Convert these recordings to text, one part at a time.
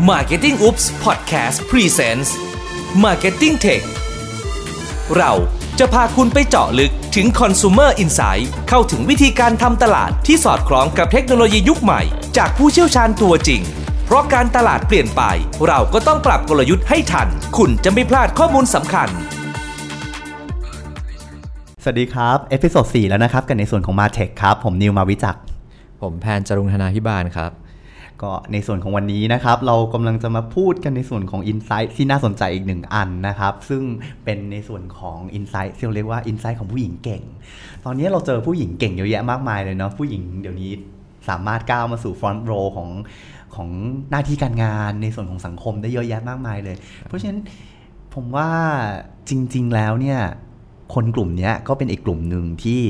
Marketing Oops Podcast Presents Marketing Tech เราจะพาคุณไปเจาะลึกถึง Consumer Insight เข้าถึงวิธีการทำตลาดที่สอดคล้องกับเทคโนโลยียุคใหม่ จากผู้เชี่ยวชาญตัวจริง เพราะการตลาดเปลี่ยนไป เราก็ต้องปรับกลยุทธ์ให้ทัน คุณจะไม่พลาดข้อมูลสำคัญสวัสดีครับ episode 4แล้วนะครับ กันในส่วนของ Martech ครับ ผมนิวมาวิจักรผมแพนจรุงธนาพิบาลครับ ก็ในส่วนของวันนี้นะครับ เรากำลังจะมาพูดกันในส่วนของ Insight ที่น่าสนใจอีกหนึ่งอันนะครับ ซึ่งเป็นในส่วนของ Insight ที่เราเรียกว่า Insight ของผู้หญิงเก่ง ตอนนี้เราเจอผู้หญิงเก่งเยอะแยะมากมายเลยเนาะผู้หญิงเดี๋ยวนี้สามารถก้าวมาสู่ front row ของของหน้าที่การงานในส่วนของสังคมได้เยอะแยะมากมายเลย เพราะฉะนั้นผมว่าจริง ๆ แล้วเนี่ยคนกลุ่มนี้ก็เป็นอีกกลุ่มหนึ่งที่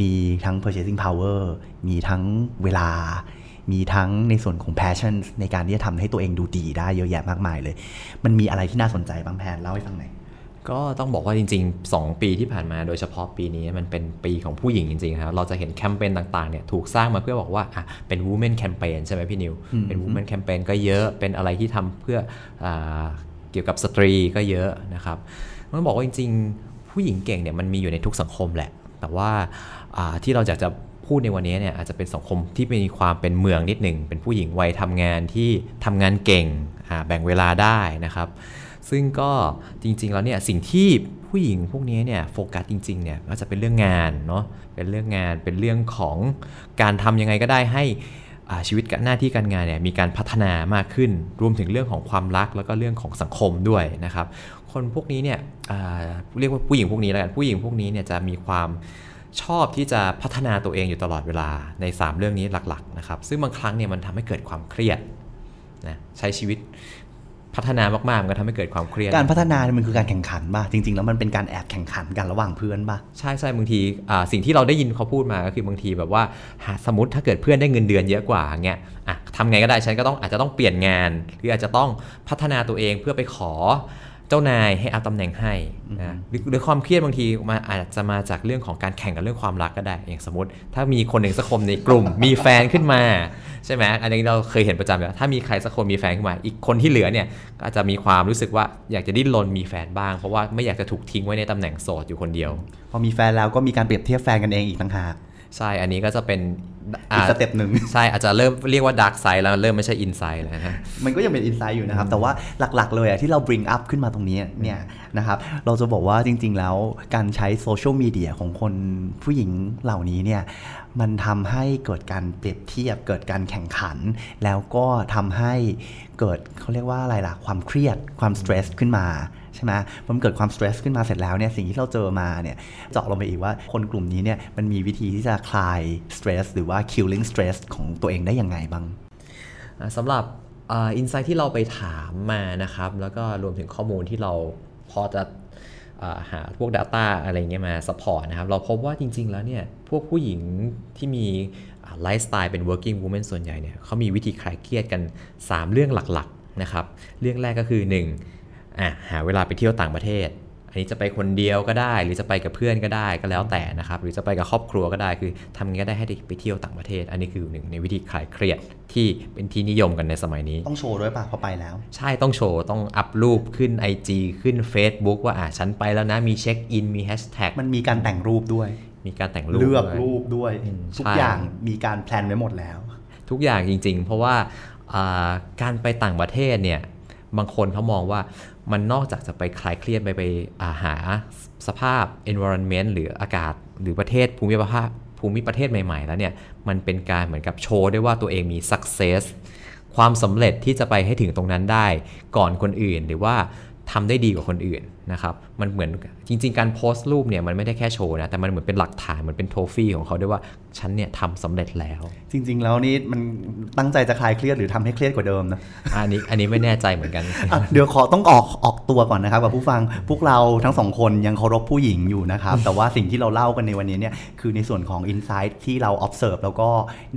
มีทั้ง purchasing power มีทั้งเวลา มีทั้งในส่วนของ passion ในการที่จะทำให้ตัวเองดูดีได้เยอะแยะมากมายเลย มันมีอะไรที่น่าสนใจบ้างแพนเล่าให้ฟังหน่อยก็ต้องบอกว่าจริง ๆ 2 ปีที่ผ่านมาโดยเฉพาะปีนี้มันเป็นปีของผู้หญิงจริงๆครับเราจะเห็นแคมเปญต่างๆเนี่ยถูกสร้างมาเพื่อบอกว่าอะเป็น women campaign ใช่ไหมพี่นิว เป็น women campaign ก็เยอะเป็นอะไรที่ทำเพื่ออาเกี่ยวกับสตรีก็เยอะนะครับต้องบอกว่าจริง ๆ ผู้หญิงเก่งเนี่ยมันมีอยู่ในทุกสังคมแหละ แต่ว่าอ่าที่เราอยากจะ พูดในวันนี้เนี่ยอาจจะเป็นสังคมที่มีความเป็นเมืองนิดหนึ่งเป็นผู้หญิงวัยทำงานที่ทำงานเก่งแบ่งเวลาได้นะครับ ซึ่งก็จริงๆแล้วเนี่ยสิ่งที่ผู้หญิงพวกนี้เนี่ยโฟกัสจริงๆเนี่ยก็จะเป็นเรื่องงานเนาะเป็นเรื่องงานเป็นเรื่องของการทำยังไงก็ได้ให้ชีวิตกับหน้าที่การงานเนี่ยมีการพัฒนามากขึ้น รวมถึงเรื่องของความรักแล้วก็เรื่องของสังคมด้วยนะครับ คนพวกนี้เนี่ยเรียกว่าผู้หญิงพวกนี้แล้วกันผู้หญิงพวกนี้เนี่ยจะมีความ ชอบที่จะพัฒนาตัวเองอยู่ตลอดเวลาใน 3 เรื่องนี้หลักๆนะครับ ซึ่งบางครั้งเนี่ยมันทำให้เกิดความเครียดนะใช้ชีวิตพัฒนามากๆมันก็ทำให้เกิดความเครียด การพัฒนาเนี่ยมันคือการแข่งขันป่ะจริง ๆ แล้วมันเป็นการแอบแข่งขันกันระหว่างเพื่อนป่ะใช่ใช่บางทีอ่าสิ่งที่เราได้ยินเขาพูดมาก็คือบางทีแบบว่าหาสมมติถ้าเกิดเพื่อนได้เงินเดือนเยอะกว่าเงี้ยอะทำไงก็ได้ฉันก็ต้องอาจจะต้องเปลี่ยนงาน หรืออาจจะต้องพัฒนาตัวเองเพื่อไปขอ เจ้านายให้เอาตำแหน่งให้นะหรือหรือความเครียดบางทีมาอาจจะมาจากเรื่องของการแข่งกับเรื่องความรักก็ได้ อย่างสมมติ ถ้ามีคนหนึ่งสักคนในกลุ่ม มีแฟนขึ้นมาใช่ไหมอันนี้เราเคยเห็นประจำอยู่แล้วถ้ามีใครสักคนมีแฟนขึ้นมา อีกคนที่เหลือเนี่ยก็อาจจะมีความรู้สึกว่าอยากจะดิ้นรนมีแฟนบ้าง เพราะว่าไม่อยากจะถูกทิ้งไว้ในตำแหน่งโสดอยู่คนเดียว พอมีแฟนแล้วก็มีการเปรียบเทียบแฟนกันเองอีกต่างหาก ใช่อันนี้ก็จะเป็นอีก step หนึ่งใช่อาจจะเริ่มเรียกว่า dark side แล้วเริ่มไม่ใช่ insight แล้วนะมันก็ยังเป็น insight อยู่นะครับ แต่ว่าหลักๆเลยอะที่เรา bring up ขึ้นมาตรงนี้เนี่ยนะครับเราจะบอกว่าจริง ๆ แล้วการใช้โซเชียลมีเดียของคนผู้หญิงเหล่านี้เนี่ยมันทำให้เกิดการเปรียบเทียบ เกิดการแข่งขัน แล้วก็ทำให้เกิดเขาเรียกว่าอะไรล่ะความเครียดความ stress ขึ้นมา ใช่ไหมพอมันเกิดความ stress ขึ้นมาเสร็จแล้วเนี่ยสิ่งที่เราเจอมาเนี่ยเจาะลงไปอีกว่าคนกลุ่มนี้เนี่ยมันมีวิธีที่จะคลาย stress หรือว่า killing stress ของตัวเองได้ยังไงบ้างอ่าสำหรับ insight ที่เราไปถามมานะครับ แล้วก็รวมถึงข้อมูลที่เราพอจะหาพวก Data อะไรเงี้ยมา support นะครับ เราพบว่าจริง ๆ แล้วเนี่ย พวกผู้หญิงที่มีไลฟ์สไตล์เป็น working woman ส่วนใหญ่เนี่ยเขามีวิธีคลายเครียดกัน 3 เรื่องหลัก ๆ นะครับ เรื่องแรกก็คือ 1. อะหาเวลาไปเที่ยวต่างประเทศ อันนี้จะไปคนเดียวก็ได้ หรือจะไปกับเพื่อนก็ได้ก็แล้วแต่นะครับ หรือจะไปกับครอบครัวก็ได้คือทำยังไงก็ได้ให้ได้ไปเที่ยวต่างประเทศ อันนี้คือหนึ่งในวิธีคลายเครียดที่เป็นที่นิยมกันในสมัยนี้ ต้องโชว์ด้วยป่ะพอไปแล้ว ใช่ต้องโชว์ต้องอัพรูปขึ้น IG ขึ้น Facebook ว่าอะฉันไปแล้วนะมีเช็คอินมีแฮชแท็กมันมีการแต่งรูปด้วย มีการแต่งรูปเลือกด้วยรูปด้วยอืมทุกใช่อย่างมีการแพลนไว้หมดแล้ว ทุกอย่างจริง ๆ เพราะว่าอ่าการไปต่างประเทศเนี่ยบางคนเขามองว่า มันนอกจากจะไปคลายเครียดไปไปอาหาสภาพ environment หรืออากาศหรือประเทศภูมิภาคภูมิประเทศใหม่ๆ แล้วเนี่ย มันเป็นการเหมือนกับโชว์ได้ว่าตัวเองมี success ความสำเร็จที่จะไปให้ถึงตรงนั้นได้ก่อนคนอื่น หรือว่าทำได้ดีกว่าคนอื่น นะครับมันเหมือนจริง ๆ การโพสต์รูปเนี่ยมันไม่ได้แค่โชว์นะ แต่มันเหมือนเป็นหลักฐานเหมือนเป็นโทฟี่ของเขาด้วยว่าฉันเนี่ยทำสำเร็จแล้ว จริง ๆ แล้วนี่มันตั้งใจจะคลายเครียดหรือทำให้เครียดกว่าเดิมนะอันนี้อันนี้ไม่แน่ใจเหมือนกันอะเดี๋ยวขอต้องออกออกตัวก่อนนะครับกับผู้ฟังพวกเราทั้งสองคนยังเคารพผู้หญิงอยู่นะครับ แต่ว่าสิ่งที่เราเล่ากันในวันนี้เนี่ยคือในส่วนของ insight ที่เรา observe แล้วก็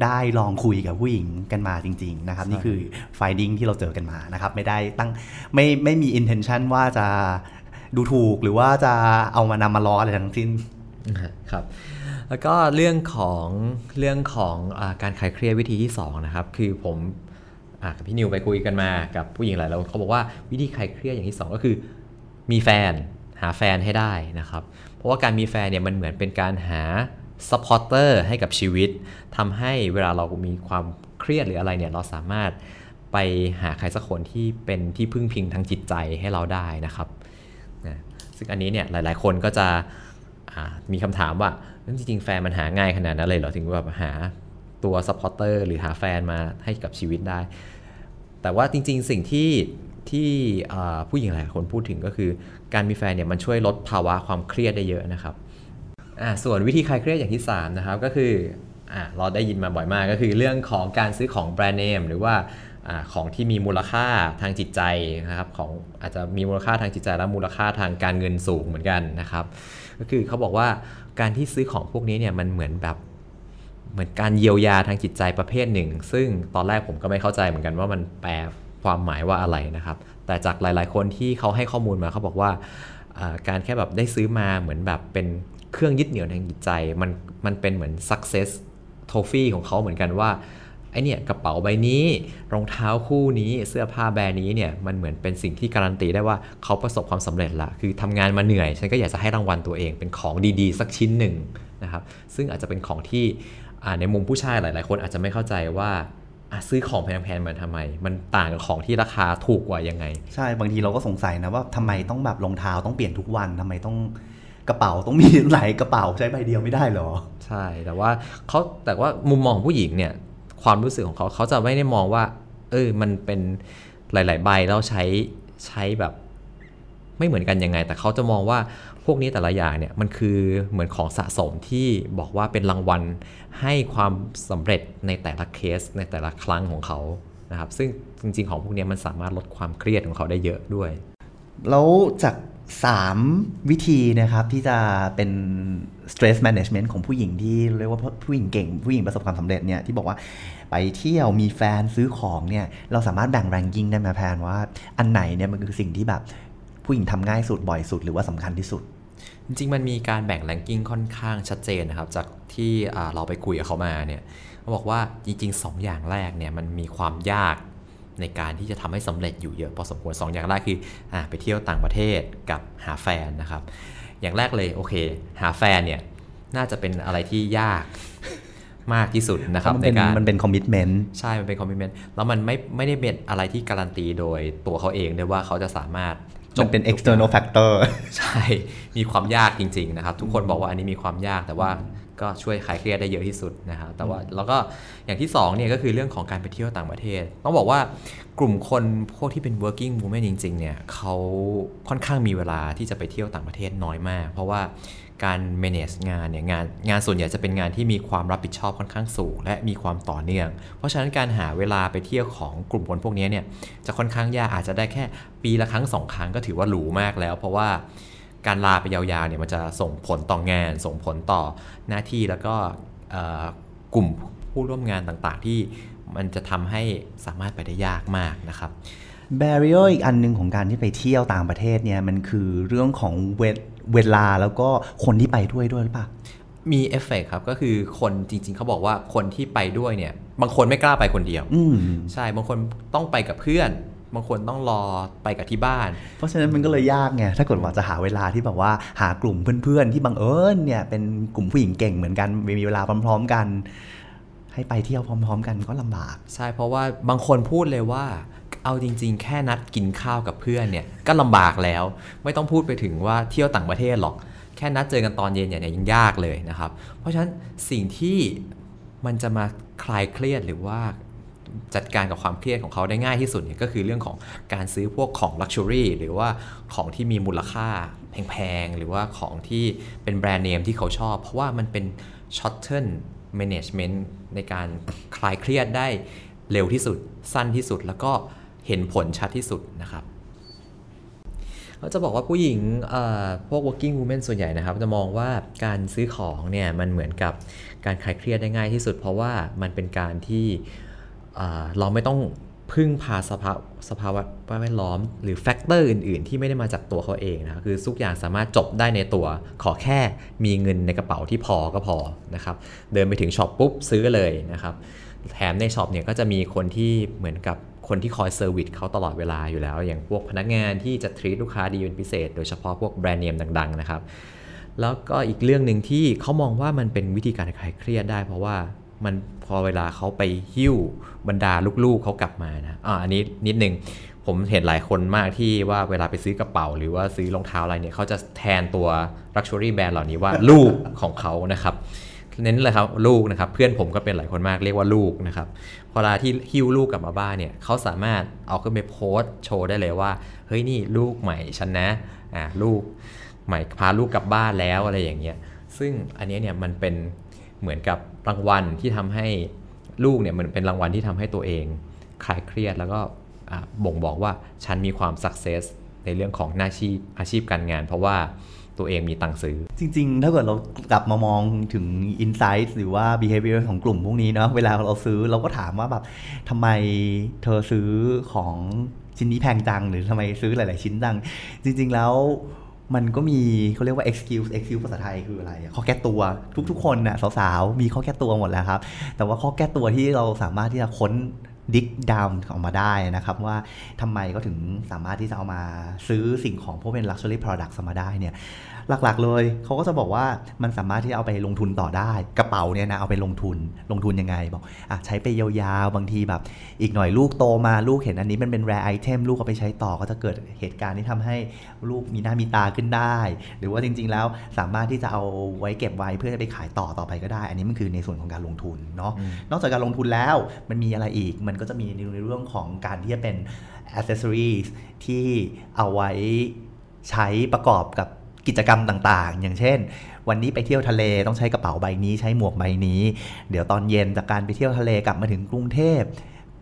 ได้ลองคุยกับผู้หญิงกันมาจริง ๆ นะครับ นี่คือ finding ที่เราเจอกันมานะครับไม่ได้ตั้งไม่ไม่มี intention ว่าจะ ดูถูกหรือว่าจะเอามานำมาล้ออะไรทั้งสิ้นครับแล้วก็เรื่องของเรื่องของอการคลายเครียดวิธีที่2นะครับคือผมอกับพี่นิวไปคุยกันมากับผู้หญิงหลายคนเขาบอกว่าวิธีคลายเครียดอย่างที่สองก็คือ มีแฟนหาแฟนให้ได้นะครับ เพราะว่าการมีแฟนเนี่ยมันเหมือนเป็นการหา supporter ให้กับชีวิตทำให้เวลาเรามีความเครียดหรืออะไรเนี่ยเราสามารถไปหาใครสักคนที่เป็นที่พึ่งพิงทางจิตใจให้เราได้นะครับ นะซึ่งอันนี้เนี่ยหลาย ๆ คนก็จะมีคำถามว่าจริงๆแฟนมันหาง่ายขนาดนั้นเลยเหรอถึงแบบหาตัว supporter หรือหาแฟนมาให้กับชีวิตได้ แต่ว่าจริง ๆ สิ่งที่ที่ผู้หญิงหลายคนพูดถึงก็คือ การมีแฟนเนี่ยมันช่วยลดภาวะความเครียดได้เยอะนะครับส่วนวิธีคลายเครียดอย่างที่ 3 นะครับก็คืออเราได้ยินมาบ่อยมากก็คือเรื่องของการซื้อของแบรนด์เนมหรือว่า อของที่มีมูลค่าทางจิตใจนะครับของอาจจะมีมูลค่าทางจิตใจและมูลค่าทางการเงินสูงเหมือนกันนะครับ ก็คือเขาบอกว่าการที่ซื้อของพวกนี้เนี่ยมันเหมือนแบบเหมือนการเยียวยาทางจิตใจประเภทหนึ่ง ซึ่งตอนแรกผมก็ไม่เข้าใจเหมือนกันว่ามันแปลความหมายว่าอะไรนะครับ แต่จากหลาย ๆ คนที่เขาให้ข้อมูลมาเขาบอกว่าการแค่แบบได้ซื้อมาเหมือนแบบเป็นเครื่องยึดเหนี่ยวทางจิตใจ มันมันเป็นเหมือน success trophy ของเขาเหมือนกันว่า เนี่ยกระเป๋าใบนี้ รองเท้าคู่นี้เสื้อผ้าแบรนด์นี้เนี่ยมันเหมือนเป็นสิ่งที่การันตีได้ว่าเขาประสบความสำเร็จละคือทำงานมาเหนื่อย ฉันก็อยากจะให้รางวัลตัวเองเป็นของดีๆ สักชิ้นหนึ่งนะครับซึ่งอาจจะเป็นของที่อ่าในมุมผู้ชายหลาย ๆ คนอาจจะไม่เข้าใจว่าอะซื้อของแพงๆมาทำไม มันต่างกับของที่ราคาถูกกว่ายังไง ใช่บางทีเราก็สงสัยนะว่าทำไมต้องแบบรองเท้าต้องเปลี่ยนทุกวันทำไมต้องกระเป๋าต้องมีหลายกระเป๋าใช้ใบเดียวไม่ได้เหรอ ใช่แต่ว่าเขาแต่ว่ามุมมองของผู้หญิงเนี่ย ความรู้สึกของเขาเขาจะไม่ได้มองว่า เออมันเป็นหลาย ๆ ใบแล้วใช้ใช้แบบ ไม่เหมือนกันยังไง แต่เขาจะมองว่าพวกนี้แต่ละอย่างเนี่ยมันคือเหมือนของสะสมที่บอกว่าเป็นรางวัลให้ความสำเร็จในแต่ละเคสในแต่ละครั้งของเขานะครับ ซึ่งจริง ๆ ของพวกนี้มันสามารถลดความเครียดของเขาได้เยอะด้วย แล้วจาก 3 วิธีนะครับที่จะเป็น stress management ของผู้หญิงที่เรียกว่าผู้หญิงเก่ง ผู้หญิงประสบความสำเร็จเนี่ยที่บอกว่าไปเที่ยวมีแฟนซื้อของเนี่ยเราสามารถแบ่งแรงกิ้งได้ไหมแพนว่าอันไหนเนี่ยมันคือสิ่งที่แบบผู้หญิงทำง่ายสุดบ่อยสุดหรือว่าสำคัญที่สุด จริงๆ มันมีการแบ่งแรงกิ้งค่อนข้างชัดเจนนะครับ จากที่เราไปคุยกับเขามาเนี่ยเขาบอกว่าจริงๆ 2 อย่างแรกเนี่ยมันมีความยากในการที่จะทำให้สำเร็จอยู่เยอะพอสมควร2อย่างแรกคืออไปเที่ยวต่างประเทศกับหาแฟนนะครับ อย่างแรกเลยโอเค หาแฟนเนี่ยน่าจะเป็นอะไรที่ยากมากที่สุดนะครับมันในเป็นการมันเป็นคอมมิชเมนต์ใช่ มันเป็นคอมมิชเมนต์แล้วมันไม่ไม่ได้เป็นอะไรที่การันตีโดยตัวเขาเองด้วยว่าเขาจะสามารถจมับนเป็น external factor ใช่ มีความยากจริง ๆ นะครับ ทุกคนบอกว่าอันนี้มีความยากแต่ว่า ก็ช่วยคลายเครียดได้เยอะที่สุดนะครับแต่ว่าแล้วก็อย่างที่สองเนี่ยก็คือเรื่องของการไปเที่ยวต่างประเทศ ต้องบอกว่ากลุ่มคนพวกที่เป็น working woman จริง ๆ เนี่ยเขาค่อนข้างมีเวลาที่จะไปเที่ยวต่างประเทศน้อยมาก เพราะว่าการ manage งานเนี่ยงานงานส่วนใหญ่จะเป็นงานที่มีความรับผิดชอบค่อนข้างสูง และมีความต่อเนื่อง เพราะฉะนั้นการหาเวลาไปเที่ยวของกลุ่มคนพวกนี้เนี่ยจะค่อนข้างยากอาจจะได้แค่ปีละครั้งสองครั้งก็ถือว่าหรูมากแล้ว เพราะว่า การลาไปยาวๆเนี่ยมันจะส่งผลต่องาน ส่งผลต่อหน้าที่แล้วก็เอ่อกลุ่มผู้ร่วมงานต่างๆ ที่มันจะทำให้สามารถไปได้ยากมากนะครับ b a r r i e r อีกอันหนึงของการที่ไปเที่ยวต่างประเทศเนี่ยมันคือเรื่องของเวเวลาแล้วก็คนที่ไปด้วยด้วยหรือเปล่ามีเอฟเฟกต์ครับก็คือคนจริง ๆเขาบอกว่าคนที่ไปด้วยเนี่ย บางคนไม่กล้าไปคนเดียวอืมใช่บางคนต้องไปกับเพื่อน บางคนต้องรอไปกับที่บ้าน เพราะฉะนั้นมันก็เลยยากไงถ้าเกิดว่าจะหาเวลาที่แบบว่าหากลุ่มเพื่อนๆ ที่บังเอิญเนี่ยเป็นกลุ่มผู้หญิงเก่งเหมือนกันมีเวลาพร้อม ๆ กัน ให้ไปเที่ยวพร้อม ๆ กันก็ลำบาก ใช่เพราะว่าบางคนพูดเลยว่า เอาจริง ๆ แค่นัดกินข้าวกับเพื่อนเนี่ยก็ลำบากแล้ว ไม่ต้องพูดไปถึงว่าเที่ยวต่างประเทศหรอก แค่นัดเจอกันตอนเย็นเนี่ยยังยากเลยนะครับ เพราะฉะนั้นสิ่งที่มันจะมาคลายเครียดหรือว่า จัดการกับความเครียดของเขาได้ง่ายที่สุดเนี่ยก็คือเรื่องของการซื้อพวกของ luxury หรือว่าของที่มีมูลค่าแพงๆ หรือว่าของที่เป็นแบรนด์เนมที่เขาชอบ เพราะว่ามันเป็นช็อตเทิล management ในการคลายเครียดได้เร็วที่สุด สั้นที่สุดแล้วก็เห็นผลชัดที่สุดนะครับเราจะบอกว่าผู้หญิงพวก working women ส่วนใหญ่นะครับ จะมองว่าการซื้อของเนี่ยมันเหมือนกับการคลายเครียดได้ง่ายที่สุด เพราะว่ามันเป็นการที่ เราไม่ต้องพึ่งพาสภาสภาวะแวดล้อม หรือ factor อื่น ๆ ที่ไม่ได้มาจากตัวเขาเองนะคือทุกอย่างสามารถจบได้ในตัว ขอแค่มีเงินในกระเป๋าที่พอก็พอนะครับ เดินไปถึงช็อปปุ๊บซื้อเลยนะครับ แถมในช็อปเนี่ยก็จะมีคนที่เหมือนกับคนที่คอย service เขาตลอดเวลาอยู่แล้ว อย่างพวกพนักงานที่จะ treat ลูกค้าดีเป็นพิเศษ โดยเฉพาะพวกแบรนด์เนมดัง ๆ นะครับ แล้วก็อีกเรื่องหนึ่งที่เขามองว่ามันเป็นวิธีการคลายเครียดได้ เพราะว่า มันพอเวลาเขาไปหิ้วบรรดาลูกๆเขากลับมานะอ่าอันนี้นิดนึงผมเห็นหลายคนมากที่ว่าเวลาไปซื้อกระเป๋า หรือว่าซื้อรองเท้าอะไรเนี่ยเขาจะแทนตัว Luxury Brand เหล่านี้ว่าลูกของเขานะครับเน้นเลยครับลูกนะครับเพื่อนผมก็เป็นหลายคนมากเรียกว่าลูกนะครับพอเวลาที่หิ้วลูกกลับมาบ้านเนี่ยเขาสามารถเอาขึ้นไปโพสต์โชว์ได้เลยว่า เฮ้ยนี่ลูกใหม่ฉันนะอ่าลูกใหม่พาลูกกลับบ้านแล้วอะไรอย่างเงี้ยซึ่งอันนี้เนี่ยมันเป็น เหมือนกับรางวัลที่ทำให้ลูกเนี่ยมันเป็นรางวัลที่ทำให้ตัวเองคลายเครียดแล้วก็บ่งบอกว่าฉันมีความสักเซสในเรื่องของหน้าชีพอาชีพการงาน เพราะว่าตัวเองมีตังค์ซื้อ จริง ๆ ถ้าเกิดเรากลับมามองถึง insight หรือว่า behavior ของกลุ่มพวกนี้เนาะเวลาเราซื้อเราก็ถามว่าแบบทำไมเธอซื้อของชิ้นนี้แพงจังหรือทำไมซื้อหลาย ๆ ชิ้นจัง จริง ๆ แล้ว มันก็มีเขาเรียกว่า excuse excuse ภาษาไทยคืออะไร ข้อแก้ตัวทุกๆ คนนะสาวๆ มีข้อแก้ตัวหมดแล้วครับ แต่ว่าข้อแก้ตัวที่เราสามารถที่จะค้นดิกดาวออกมาได้นะครับ ว่าทำไมก็ถึงสามารถที่จะเอามาซื้อสิ่งของพวกเป็น luxury product มาได้เนี่ย หลักๆ เลยเขาก็จะบอกว่ามันสามารถที่เอาไปลงทุนต่อได้ กระเป๋าเนี่ยนะเอาไปลงทุนลงทุนยังไงบอกอะใช้ไปยาวๆ บางทีแบบ อีกหน่อยลูกโตมาลูกเห็นอันนี้มันเป็น rare item ลูกเอาไปใช้ต่อก็จะเกิดเหตุการณ์ที่ทำให้ลูกมีหน้ามีตาขึ้นได้ หรือว่าจริงๆแล้วสามารถที่จะเอาไว้เก็บไว้เพื่อจะไปขายต่อต่อไปก็ได้ อันนี้มันคือในส่วนของการลงทุนเนาะนอกจากการลงทุนแล้วมันมีอะไรอีกมันก็จะมีในเรื่องของการที่จะเป็น accessories ที่เอาไว้ใช้ประกอบกับ กิจกรรมต่างๆ อย่างเช่น วันนี้ไปเที่ยวทะเลต้องใช้กระเป๋าใบนี้ใช้หมวกใบนี้ เดี๋ยวตอนเย็นจากการไปเที่ยวทะเลกลับมาถึงกรุงเทพ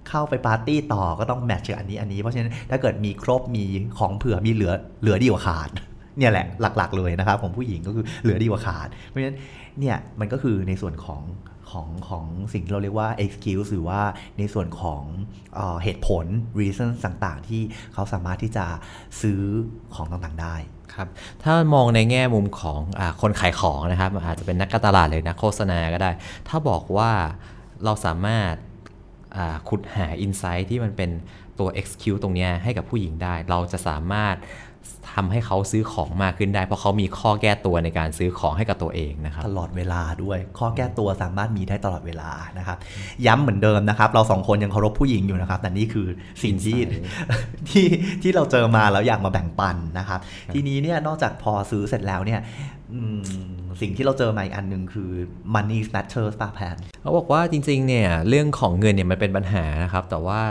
เข้าไปปาร์ตี้ต่อก็ต้องแมทช์กับอันนี้อันนี้ เพราะฉะนั้นถ้าเกิดมีครบมีของเผื่อมีเหลือเหลือดีกว่าขาดเนี่ยแหละหลักๆเลยนะครับของผู้หญิงก็คือเหลือดีกว่าขาด เพราะฉะนั้นเนี่ยมันก็คือในส่วนของ ของของสิ่งที่เราเรียกว่า excuse หรือว่าในส่วนของเออเหตุผล reason ต่างๆ ที่เขาสามารถที่จะซื้อของต่างๆได้ครับถ้ามองในแง่มุมของอคนขายของนะครับ อาจจะเป็นนักการตลาดเลยนักโฆษณาก็ได้ ถ้าบอกว่าเราสามารถขุดหาอินไซต์ที่มันเป็นตัว excuse ตรงนี้ให้กับผู้หญิงได้ เราจะสามารถ ทำให้เขาซื้อของมากขึ้นได้ เพราะเขามีข้อแก้ตัวในการซื้อของให้กับตัวเองนะครับตลอดเวลาด้วยข้อแก้ตัวสามารถมีได้ตลอดเวลานะครับย้ำเหมือนเดิมนะครับ เราสองคนยังเคารพผู้หญิงอยู่นะครับแต่นี่คือสิ่งที่ที่ที่เราเจอมาแล้วอยากมาแบ่งปันนะครับ ทีนี้เนี่ยนอกจากพอซื้อเสร็จแล้วเนี่ยสิ่งที่เราเจอมาอีกอันหนึ่งคือ money matters ป่ะแพนเขาบอกว่าจริงๆเนี่ยเรื่องของเงินเนี่ยมันเป็นปัญหานะครับ แต่ว่า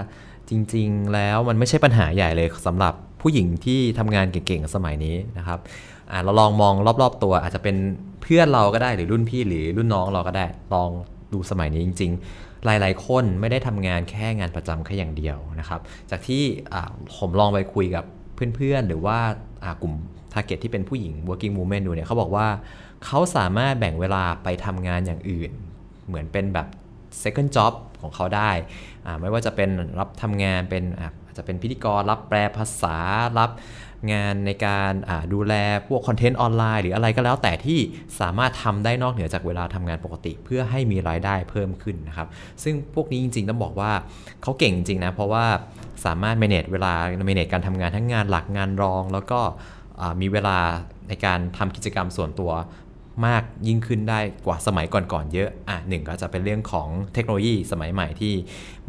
จริง ๆ แล้วมันไม่ใช่ปัญหาใหญ่เลยสำหรับ ผู้หญิงที่ทำงานเก่งๆสมัยนี้นะครับเราลองมองรอบๆตัวอาจจะเป็นเพื่อนเราก็ได้หรือรุ่นพี่หรือรุ่นน้องเราก็ได้ ลองดูสมัยนี้จริง ๆ หลายๆ คนไม่ได้ทำงานแค่งานประจำแค่อย่างเดียวนะครับ จากที่ผมลองไปคุยกับเพื่อนๆ หรือว่ากลุ่มทาร์เก็ตที่เป็นผู้หญิง working woman ดูเนี่ยเขาบอกว่าเขาสามารถแบ่งเวลาไปทำงานอย่างอื่น เหมือนเป็นแบบ second job ของเขาได้ ไม่ว่าจะเป็นรับทำงานเป็น จะเป็นพิธีกรรับแปลภาษารับงานในการดูแลพวกคอนเทนต์ออนไลน์ หรืออะไรก็แล้วแต่ที่สามารถทำได้นอกเหนือจากเวลาทำงานปกติ เพื่อให้มีรายได้เพิ่มขึ้นนะครับ ซึ่งพวกนี้จริงๆ ต้องบอกว่าเขาเก่งจริงนะ เพราะว่าสามารถ manage เวลา manage การทำงานทั้งงานหลักงานรอง แล้วก็มีเวลาในการทำกิจกรรมส่วนตัว มากยิ่งขึ้นได้กว่าสมัยก่อนๆเยอะ อะหนึ่งก็จะเป็นเรื่องของเทคโนโลยีสมัยใหม่ที่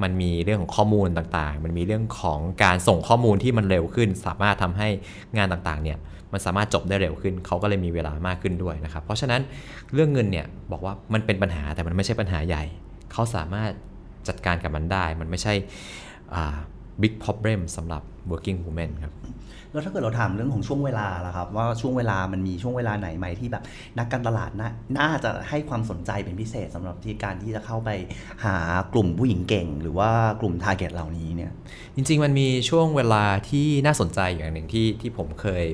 มันมีเรื่องของข้อมูลต่างๆ มันมีเรื่องของการส่งข้อมูลที่มันเร็วขึ้น สามารถทำให้งานต่างๆเนี่ยมันสามารถจบได้เร็วขึ้น เขาก็เลยมีเวลามากขึ้นด้วยนะครับ เพราะฉะนั้นเรื่องเงินเนี่ยบอกว่ามันเป็นปัญหาแต่มันไม่ใช่ปัญหาใหญ่ เขาสามารถจัดการกับมันได้ มันไม่ใช่ big problem สำหรับ working woman ครับ แล้วถ้าเกิดเราถามเรื่องของช่วงเวลาล่ะครับ ว่าช่วงเวลามันมีช่วงเวลาไหนไหมที่แบบนักการตลาดน่าน่าจะให้ความสนใจเป็นพิเศษสำหรับที่การที่จะเข้าไปหากลุ่มผู้หญิงเก่ง หรือว่ากลุ่ม target เหล่านี้เนี่ยจริง ๆ มันมีช่วงเวลาที่น่าสนใจอย่างหนึ่งที่ที่ผมเคย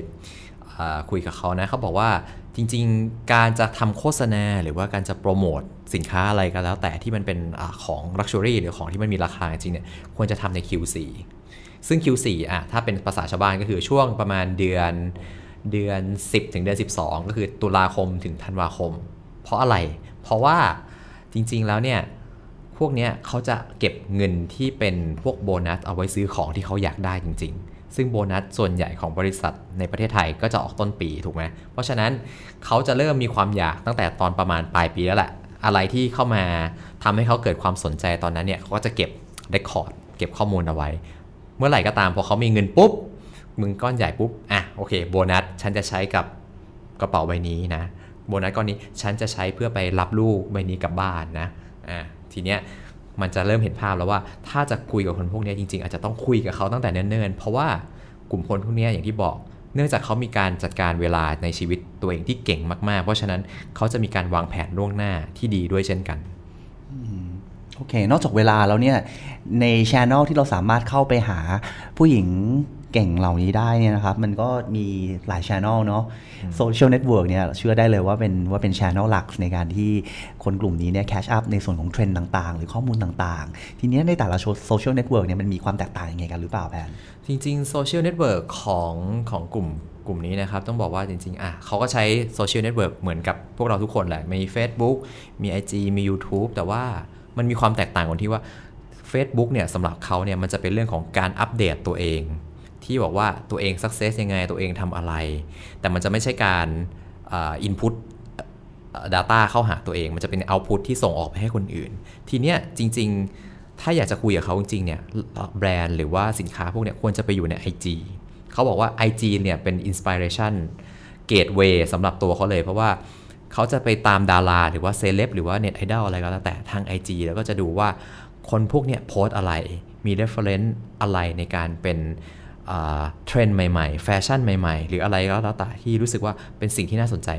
คุยกับเขานะเขาบอกว่าจริงๆ การจะทำโฆษณาหรือว่าการจะโปรโมทสินค้าอะไรก็แล้ว แต่ที่มันเป็นอของ Luxury หรือของที่มันมีราคาจริงเนี่ยควรจะทำใน Q4 ซึ่ง Q4 อะถ้าเป็นภาษาชาวบ้านก็คือช่วงประมาณเดือนเดือน 10 ถึงเดือน 12 ก็คือตุลาคมถึงธันวาคม เพราะอะไร เพราะว่าจริง ๆ แล้วเนี่ย พวกเนี้ยเขาจะเก็บเงินที่เป็นพวกโบนัสเอาไว้ซื้อของที่เขาอยากได้จริง ๆ ซึ่งโบนัสส่วนใหญ่ของบริษัทในประเทศไทยก็จะออกต้นปีถูกไหมเพราะฉะนั้นเขาจะเริ่มมีความอยากตั้งแต่ตอนประมาณปลายปีแล้วแหละ อะไรที่เข้ามาทำให้เขาเกิดความสนใจตอนนั้นเนี่ยเขาก็จะเก็บ record เก็บข้อมูลเอาไว้เมื่อไหร่ก็ตามพอเขามีเงินปุ๊บ มึงก้อนใหญ่ปุ๊บ อะโอเคโบนัสฉันจะใช้กับกระเป๋าใบนี้นะ โบนัสก้อนนี้ฉันจะใช้เพื่อไปรับลูกใบนี้กลับบ้านนะ อะทีเนี้ยมันจะเริ่มเห็นภาพแล้วว่าถ้าจะคุยกับคนพวกนี้จริงๆ อาจจะต้องคุยกับเขาตั้งแต่เนิ่นๆ เพราะว่ากลุ่มคนพวกนี้อย่างที่บอก เนื่องจากเขามีการจัดการเวลาในชีวิตตัวเองที่เก่งมากๆ เพราะฉะนั้นเขาจะมีการวางแผนล่วงหน้าที่ดีด้วยเช่นกัน อเค นอกจากเวลาแล้วเนี่ย ในช ANNEL ที่เราสามารถเข้าไปหาผู้หญิงเก่งเหล่านี้ได้เนี่ยนะครับ มันก็มีหลายช ANNEL เนาะโซเชียลเน็ตเวิร์กเนี่ยเชื่อได้เลยว่าเป็นว่าเป็นช ANNEL หลักในการที่คนกลุ่มนี้เนี่ย catch up ในส่วนของเทรนด์ต่างๆ หรือข้อมูลต่างๆ ทีเนี้ยในแต่ละโซเชียลเน็ตเวิร์กเนี่ยมันมีความแตกต่างยังไงกันหรือเปล่าแพนจริงๆโซเชียลเน็ตเวิร์กของของกลุ่มกลุ่มนี้นะครับ ต้องบอกว่าจริงๆ อะเขาก็ใช้โซเชียลเน็ตเวิร์กเหมือนกับพวกเราทุกคนแหละ มี Facebook มี IG มี YouTube แต่ว่า มันมีความแตกต่างกันที่ว่า Facebook เนี่ยสำหรับเขาเนี่ยมันจะเป็นเรื่องของการอัปเดตตัวเอง ที่บอกว่าตัวเองสักเซสยังไงตัวเองทำอะไร แต่มันจะไม่ใช่การอินพุต Data เข้าหาตัวเอง มันจะเป็น Output ที่ส่งออกไปให้คนอื่น ทีเนี้ยจริง ๆ ถ้าอยากจะคุยกับเขาจริงๆเนี่ยแบรนด์หรือว่าสินค้าพวกเนี้ยควรจะไปอยู่ใน IG เขาบอกว่า IG เนี่ยเป็น Inspiration Gateway สำหรับตัวเขาเลยเพราะว่า เขาจะไปตามดาราหรือว่าเซเลบหรือว่าเน็ตไอดอลอะไรก็แล้วแต่ทาง IG แล้วก็จะดูว่าคนพวกเนี้ยโพสอะไร มี reference อะไรในการเป็นเทรนด์ใหม่ๆ แฟชั่นใหม่ๆ หรืออะไรก็แล้วแต่ที่รู้สึกว่าเป็นสิ่งที่น่าสนใจ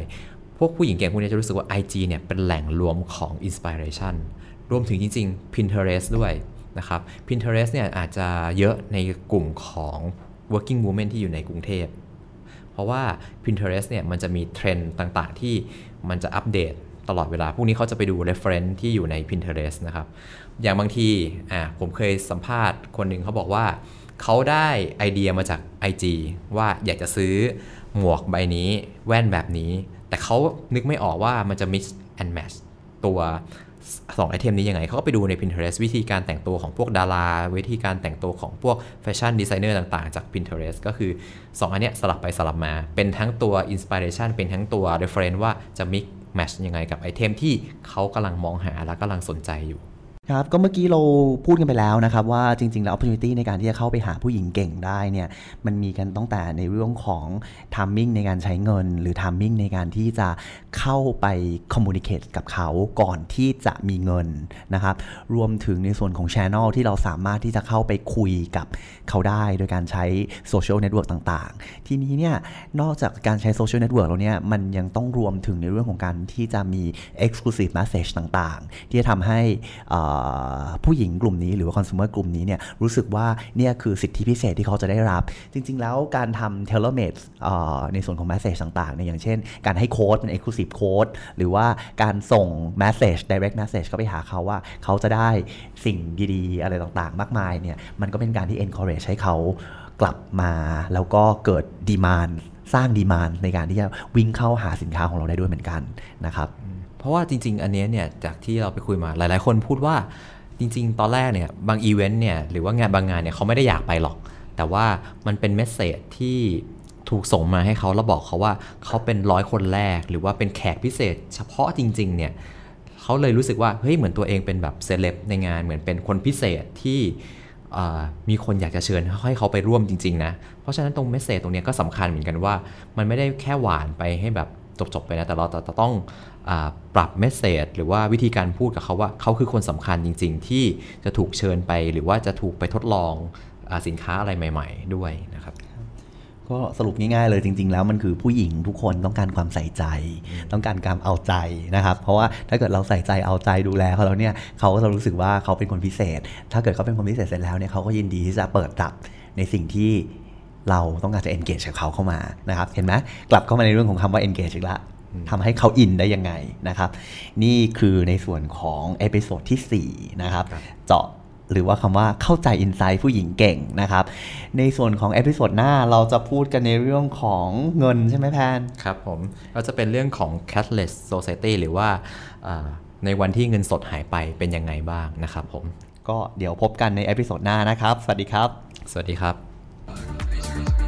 พวกผู้หญิงเก่งพวกนี้จะรู้สึกว่า IG เนี่ยเป็นแหล่งรวมของ inspiration รวมถึงจริง ๆ Pinterest ด้วยนะครับ Pinterest เนี่ยอาจจะเยอะในกลุ่มของ working woman ที่อยู่ในกรุงเทพ เพราะว่า Pinterest เนี่ยมันจะมีเทรนด์ต่างๆ ที่มันจะอัปเดตตลอดเวลา พวกนี้เขาจะไปดู reference ที่อยู่ใน Pinterest นะครับ อย่างบางทีอะผมเคยสัมภาษณ์คนหนึ่งเขาบอกว่า เขาได้ไอเดียมาจาก IG ว่าอยากจะซื้อหมวกใบนี้แว่นแบบนี้ แต่เขานึกไม่ออกว่ามันจะ mix and match ตัว สองไอเทมนี้ยังไงเขาก็ไปดูใน Pinterest วิธีการแต่งตัวของพวกดารา วิธีการแต่งตัวของพวกแฟชั่นดีไซเนอร์ต่างๆ จาก Pinterest ก็คือ 2 อันเนี้ยสลับไปสลับมา เป็นทั้งตัว Inspiration เป็นทั้งตัว Reference ว่าจะ mix match ยังไงกับไอเทมที่เขากำลังมองหาและกำลังสนใจอยู่ ครับก็เมื่อกี้เราพูดกันไปแล้วนะครับ ว่าจริง ๆ แล้ว opportunity ในการที่จะเข้าไปหาผู้หญิงเก่งได้เนี่ยมันมีกันตั้งแต่ในเรื่องของ timing ในการใช้เงิน หรือ timing ในการที่จะเข้าไป communicate กับเขาก่อนที่จะมีเงินนะครับรวมถึงในส่วนของ channel ที่เราสามารถที่จะเข้าไปคุยกับเขาได้โดยการใช้ social network ต่างๆ ทีนี้เนี่ยนอกจากการใช้ social network แล้วเนี่ยมันยังต้องรวมถึงในเรื่องของการที่จะมี exclusive message ต่างๆ ที่จะทำให้ผู้หญิงกลุ่มนี้หรือว่า consumer กลุ่มนี้เนี่ยรู้สึกว่าเนี่ยคือสิทธิพิเศษที่เขาจะได้รับ จริง ๆ แล้วการทำ tailor made ในส่วนของ message ต่างๆเนี่ยอย่างเช่น การให้โค้ดเป็น exclusive code หรือว่าการส่ง message direct message เข้าไปหาเขาว่าเขาจะได้สิ่งดีๆ อะไรต่างๆ มากมายเนี่ยมันก็เป็นการที่ encourage ให้เขากลับมาแล้วก็เกิด demand สร้าง demand ในการที่จะวิ่งเข้าหาสินค้าของเราได้ด้วยเหมือนกันนะครับ เพราะว่าจริง ๆ อันนี้เนี่ยจากที่เราไปคุยมาหลาย ๆ คนพูดว่าจริง ๆ ตอนแรกเนี่ยบางอีเวนต์เนี่ยหรือว่างานบางงานเนี่ยเขาไม่ได้อยากไปหรอก แต่ว่ามันเป็น message ที่ถูกส่งมาให้เขาแล้วบอกเขาว่าเขาเป็นร้อยคนแรก หรือว่าเป็นแขกพิเศษ เฉพาะจริง ๆ เนี่ยเขาเลยรู้สึกว่าเฮ้ยเหมือนตัวเองเป็นแบบเซเลบในงานเหมือนเป็นคนพิเศษที่มีคนอยากจะเชิญให้เขาไปร่วมจริง ๆ นะ เพราะฉะนั้นตรงเมสเซจตรงนี้ก็สำคัญเหมือนกันว่า มันไม่ได้แค่หวานไปให้แบบ จบๆไปนะแต่เราจะต้องอปรับเมสเซจหรือว่าวิธีการพูดกับเขาว่าเขาคือคนสำคัญจริง ๆ ที่จะถูกเชิญไป หรือว่าจะถูกไปทดลองอสินค้าอะไรใหม่ ๆ ด้วยนะครับก็สรุปง่ายๆเลยจริง ๆ แล้วมันคือผู้หญิงทุกคนต้องการความใส่ใจ ต้องการการเอาใจนะครับ เพราะว่าถ้าเกิดเราใส่ใจเอาใจดูแลเขาแล้วเนี่ยเขาก็จะรู้สึกว่าเขาเป็นคนพิเศษ ถ้าเกิดเขาเป็นคนพิเศษเสร็จแล้วเนี่ยเขาก็ยินดีที่จะเปิดรับในสิ่งที่ เราต้องการจะ engage กับเขาเข้ามานะครับ เห็นไหมกลับเข้ามาในเรื่องของคำว่า engage อีกละทำให้เขาอินได้ยังไงนะครับ นี่คือในส่วนของ episode ที่ 4 นะครับ เจาะหรือว่าคำว่าเข้าใจ insight ผู้หญิงเก่งนะครับ ในส่วนของ episode หน้าเราจะพูดกันในเรื่องของเงินใช่ไหมแพนครับผมเราจะเป็นเรื่องของ cashless society หรือว่าในวันที่เงินสดหายไปเป็นยังไงบ้างนะครับผม ก็เดี๋ยวพบกันใน episode หน้านะครับ สวัสดีครับ สวัสดีครับ Podcast.